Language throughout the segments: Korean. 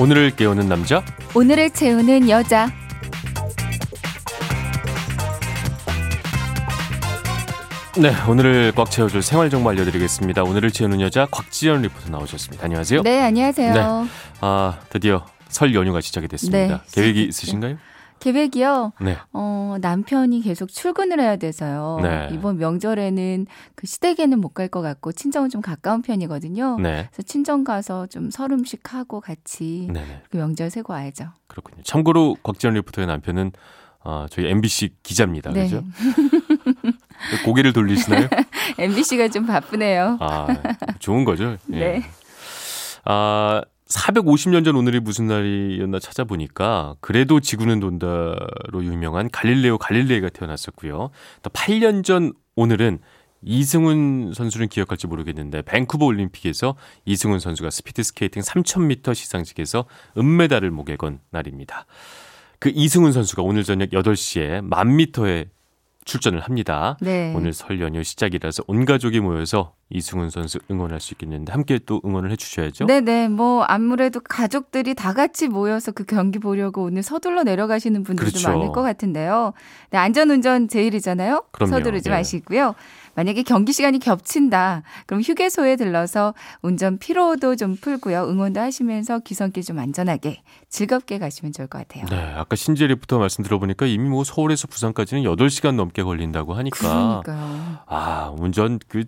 오늘을 깨우는 남자? 오늘을 채우는 여자. 네 오늘을 꽉 채워줄 생활 정보 알려드리겠습니다. 오늘을 채우는 여자 곽지연 리포터 나오셨습니다. 안녕하세요. 네 안녕하세요. 네. 아 드디어 설 연휴가 시작이 됐습니다. 네, 계획이. 있으신가요? 계획이요 네 어, 남편이 계속 출근을 해야 돼서요 네. 이번 명절에는 그 시댁에는 못 갈 것 같고 친정은 좀 가까운 편이거든요 네. 그래서 친정 가서 좀 설 음식 하고 같이 네네 그 명절 세고 와야죠 그렇군요 참고로 곽지연 리포터의 남편은 어, 저희 MBC 기자입니다 네. 그죠? 고개를 돌리시나요? MBC가 좀 바쁘네요 아 좋은 거죠 예. 네. 아, 450년 전 오늘이 무슨 날이었나 찾아보니까 그래도 지구는 돈다로 유명한 갈릴레오 갈릴레이가 태어났었고요. 또 8년 전 오늘은 이승훈 선수는 기억할지 모르겠는데 밴쿠버 올림픽에서 이승훈 선수가 스피드 스케이팅 3000m 시상식에서 은메달을 목에 건 날입니다. 그 이승훈 선수가 오늘 저녁 8시에 1000m에 출전을 합니다. 네. 오늘 설 연휴 시작이라서 온 가족이 모여서 이승훈 선수 응원할 수 있겠는데 함께 또 응원을 해주셔야죠. 네네 뭐 아무래도 가족들이 다 같이 모여서 그 경기 보려고 오늘 서둘러 내려가시는 분들도 그렇죠. 많을 것 같은데요. 네, 안전운전 제일이잖아요. 그럼요. 서두르지 네. 마시고요. 만약에 경기 시간이 겹친다. 그럼 휴게소에 들러서 운전 피로도 좀 풀고요. 응원도 하시면서 귀성길 좀 안전하게 즐겁게 가시면 좋을 것 같아요. 네, 아까 신재 리부터 말씀 들어보니까 이미 뭐 서울에서 부산까지는 8시간 넘게 걸린다고 하니까 그러니까요. 아, 운전 그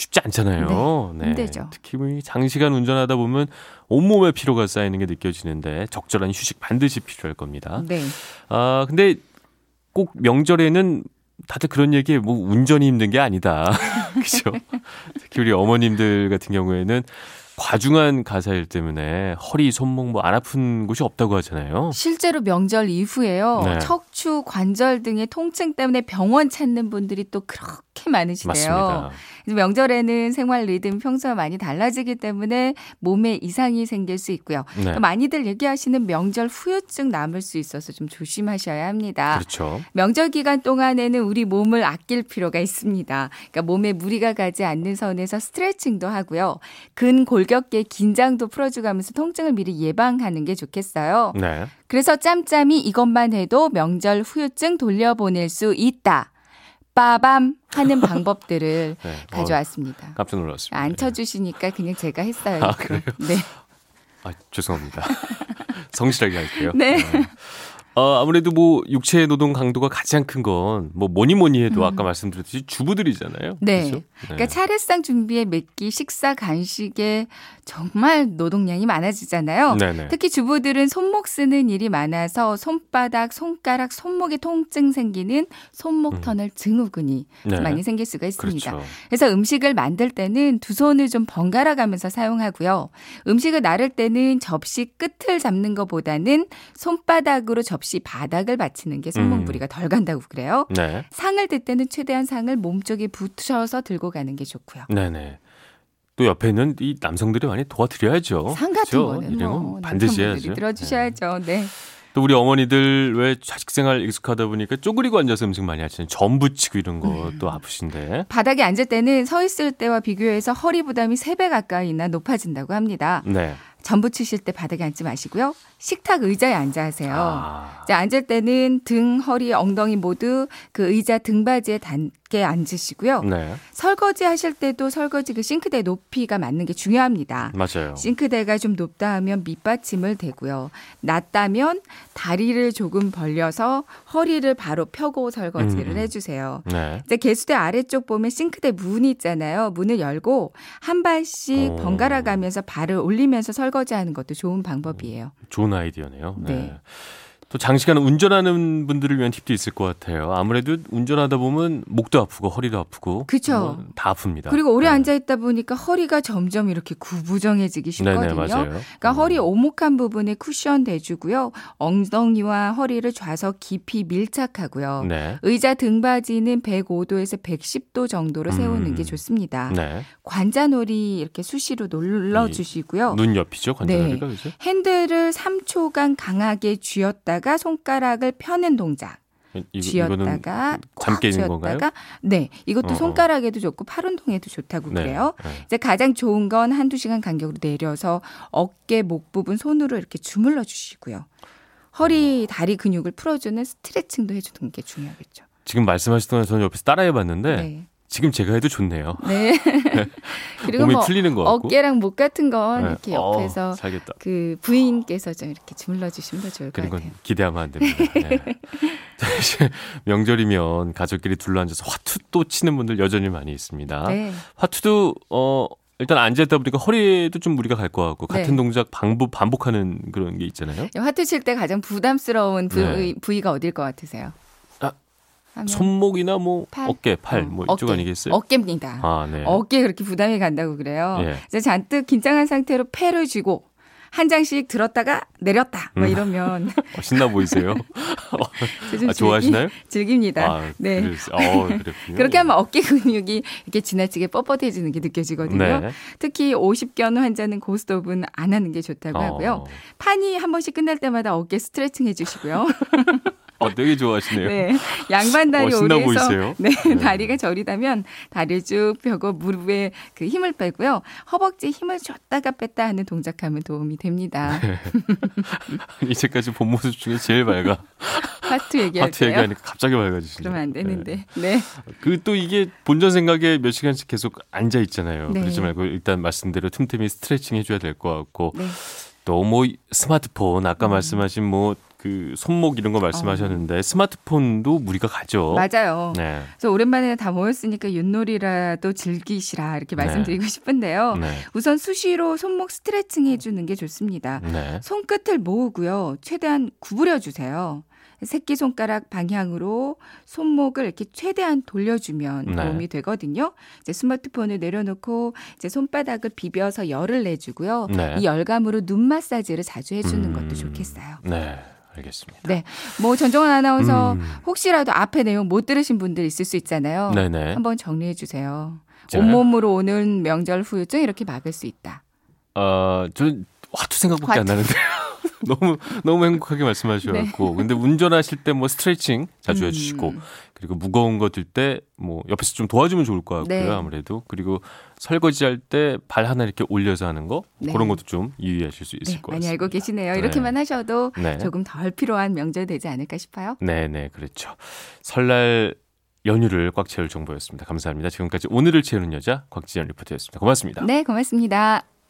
쉽지 않잖아요. 네, 힘들죠. 특히 뭐이 장시간 운전하다 보면 온몸에 피로가 쌓이는 게 느껴지는데 적절한 휴식 반드시 필요할 겁니다. 네. 아, 근데 꼭 명절에는 다들 그런 얘기에 뭐 운전이 힘든 게 아니다. 그죠? 특히 우리 어머님들 같은 경우에는 과중한 가사일 때문에 허리, 손목 뭐 안 아픈 곳이 없다고 하잖아요. 실제로 명절 이후에요. 네. 척추, 관절 등의 통증 때문에 병원 찾는 분들이 또 그렇게 많으시대요. 맞습니다. 그래서 명절에는 생활 리듬 평소와 많이 달라지기 때문에 몸에 이상이 생길 수 있고요. 네. 또 많이들 얘기하시는 명절 후유증 남을 수 있어서 좀 조심하셔야 합니다. 그렇죠. 명절 기간 동안에는 우리 몸을 아낄 필요가 있습니다. 그러니까 몸에 무리가 가지 않는 선에서 스트레칭도 하고요. 근골격계 긴장도 풀어주가면서 통증을 미리 예방하는 게 좋겠어요. 네. 그래서 짬짬이 이것만 해도 명절 후유증 돌려보낼 수 있다. 빠밤 하는 방법들을 네. 가져왔습니다. 어, 깜짝 놀랐습니다. 안 쳐주시니까 그냥 제가 했어요. 아, 그럼. 네. 아, 죄송합니다. 성실하게 할게요. 네. 어, 아무래도 뭐 육체 노동 강도가 가장 큰 건 뭐 뭐니 뭐니 해도 아까 말씀드렸듯이 주부들이잖아요. 음. 네. 그렇죠? 그러니까 차례상 준비에 몇끼 식사 간식에 정말 노동량이 많아지잖아요. 네네. 특히 주부들은 손목 쓰는 일이 많아서 손바닥, 손가락, 손목에 통증 생기는 손목 터널 증후군이 음. 네. 많이 생길 수가 있습니다. 그렇죠. 그래서 음식을 만들 때는 두 손을 좀 번갈아 가면서 사용하고요. 음식을 나를 때는 접시 끝을 잡는 것보다는 손바닥으로 접시 바닥을 받치는 게 손목 음. 덜 간다고 그래요. 네. 상을 들 때는 최대한 상을 몸 쪽에 붙여서 들고 가는 게 좋고요. 네네. 또 옆에는 이 남성들이 많이 도와드려야죠. 상 같은 그렇죠? 거는 이런 건뭐 반드시 해야죠. 들어주셔야죠. 네. 또 우리 어머니들 왜 자식 생활 익숙하다 보니까 쪼그리고 앉아서 음식 많이 하시는 전 부치고 이런 음. 것도 아프신데. 바닥에 앉을 때는 서 있을 때와 비교해서 허리 부담이 3배 가까이나 높아진다고 합니다. 네. 전 부 치실 때 바닥에 앉지 마시고요. 식탁 의자에 앉아 하세요. 아. 자, 앉을 때는 등, 허리, 엉덩이 모두 그 의자 등받이에 닿게 앉으시고요. 네. 설거지 하실 때도 설거지 그 싱크대 높이가 맞는 게 중요합니다. 맞아요. 싱크대가 좀 높다 하면 밑받침을 대고요. 낮다면 다리를 조금 벌려서 허리를 바로 펴고 설거지를 음. 해주세요. 네. 이제 개수대 아래쪽 보면 싱크대 문이 있잖아요. 문을 열고 한 발씩 오. 번갈아 가면서 발을 올리면서 설거지하는 것도 좋은 방법이에요. 좋은 아이디어네요. 네. 네. 또 장시간 운전하는 분들을 위한 팁도 있을 것 같아요. 아무래도 운전하다 보면 목도 아프고 허리도 아프고 그쵸. 뭐다 아픕니다. 그리고 오래 네. 앉아 있다 보니까 허리가 점점 이렇게 구부정해지기 쉽거든요. 네네 맞아요. 그러니까 허리 오목한 부분에 쿠션 대주고요. 엉덩이와 허리를 좌석 깊이 밀착하고요. 네. 의자 등받이는 105도에서 110도 정도로 세우는 음. 게 좋습니다. 네. 관자놀이 이렇게 수시로 눌러 주시고요. 눈 옆이죠 관자놀이가 그죠? 핸들을 3초간 강하게 쥐었다 가 손가락을 펴는 동작. 이, 쥐었다가 잠 깨는 건가요? 네, 이것도 어어. 손가락에도 좋고 팔 운동에도 좋다고 네, 그래요. 네. 이제 가장 좋은 건 한두 시간 간격으로 내려서 어깨, 목 부분 손으로 이렇게 주물러 주시고요. 허리, 다리 근육을 풀어주는 스트레칭도 해주는 게 중요하겠죠. 지금 말씀하시던 동안 저는 옆에서 따라해봤는데 네. 지금 제가 해도 좋네요. 네. 그리고 몸이 뭐 풀리는 것 같고. 어깨랑 목 같은 건 네. 이렇게 어, 옆에서 살겠다. 그 부인께서 좀 이렇게 주물러 주시면 더 좋을 것 그런 건 같아요. 기대하면 안 됩니다. 네. 사실 명절이면 가족끼리 둘러앉아서 화투 또 치는 분들 여전히 많이 있습니다. 네. 화투도 어 일단 앉아있다 보니까 허리에도 좀 무리가 갈 것 같고 같은 네. 동작 반복 반복하는 그런 게 있잖아요. 화투 칠 때 가장 부담스러운 부위, 네. 부위가 어딜 것 같으세요? 손목이나 뭐 팔? 어깨, 팔 어, 뭐 이쪽 어깨. 아니겠어요? 어깨입니다. 아, 네. 어깨에 그렇게 부담이 간다고 그래요. 예. 이제 잔뜩 긴장한 상태로 패를 쥐고 한 장씩 들었다가 내렸다. 뭐 음. 이러면 어, 신나 보이세요? 좀 아, 좋아하시나요? 즐기, 닙니다 아, 네. 어. 그렇게 하면 어깨 근육이 이렇게 지나치게 뻣뻣해지는 게 느껴지거든요. 네. 특히 50견 환자는 고스톱은 안 하는 게 좋다고 하고요. 어, 판이 한 번씩 끝날 때마다 어깨 스트레칭 해주시고요. 어, 되게 좋아하시네요. 네, 양반 다리 어, 오래서? 네, 네. 다리가 저리다면 다리를 쭉 펴고 무릎에 그 힘을 빼고요. 허벅지 힘을 줬다가 뺐다 하는 동작하면 도움이 됩니다. 네. 이제까지 본 모습 중에 제일 밝아. 하트 얘기할 하트. 얘기하니까 갑자기 밝아지시네요. 그러면 안 되는데. 네. 그또 이게 본전 생각에 몇 시간씩 계속 앉아 있잖아요. 네. 그러지 말고 일단 말씀대로 틈틈이 스트레칭 해줘야 될 것 같고 네. 또뭐 스마트폰 아까 음. 말씀하신 뭐 그 손목 이런 거 말씀하셨는데 스마트폰도 무리가 가죠. 어. 맞아요. 네. 그래서 오랜만에 다 모였으니까 윷놀이라도 즐기시라 이렇게 네. 말씀드리고 싶은데요. 네. 우선 수시로 손목 스트레칭 해주는 게 좋습니다. 네. 손끝을 모으고요. 최대한 구부려 주세요. 새끼 손가락 방향으로 손목을 이렇게 최대한 돌려주면 네. 도움이 되거든요. 이제 스마트폰을 내려놓고 이제 손바닥을 비벼서 열을 내주고요. 네. 이 열감으로 눈 마사지를 자주 해주는 음. 것도 좋겠어요. 네. 알겠습니다. 네, 뭐 전정환 아나운서 음. 혹시라도 앞에 내용 못 들으신 분들 있을 수 있잖아요. 네네. 한번 정리해 주세요. 자. 온몸으로 오는 명절 후유증 이렇게 막을 수 있다. 어, 저는 화투 생각밖에 안 화투. 나는데. 너무 너무 행복하게 말씀하셔갖고 근데 운전하실 때 뭐 스트레칭 자주 네. 음. 해주시고 그리고 무거운 거 들 때 뭐 옆에서 좀 도와주면 좋을 것 같고요 네. 아무래도 그리고 설거지 할 때 발 하나 이렇게 올려서 하는 거 네. 그런 것도 좀 유의하실 수 있을 네, 것 많이 같습니다. 알고 계시네요. 네. 이렇게만 하셔도 네. 조금 덜 필요한 명절 되지 않을까 싶어요. 네 네 그렇죠. 설날 연휴를 꽉 채울 정보였습니다. 감사합니다. 지금까지 오늘을 채우는 여자 곽지연 리포터였습니다. 고맙습니다. 네, 고맙습니다.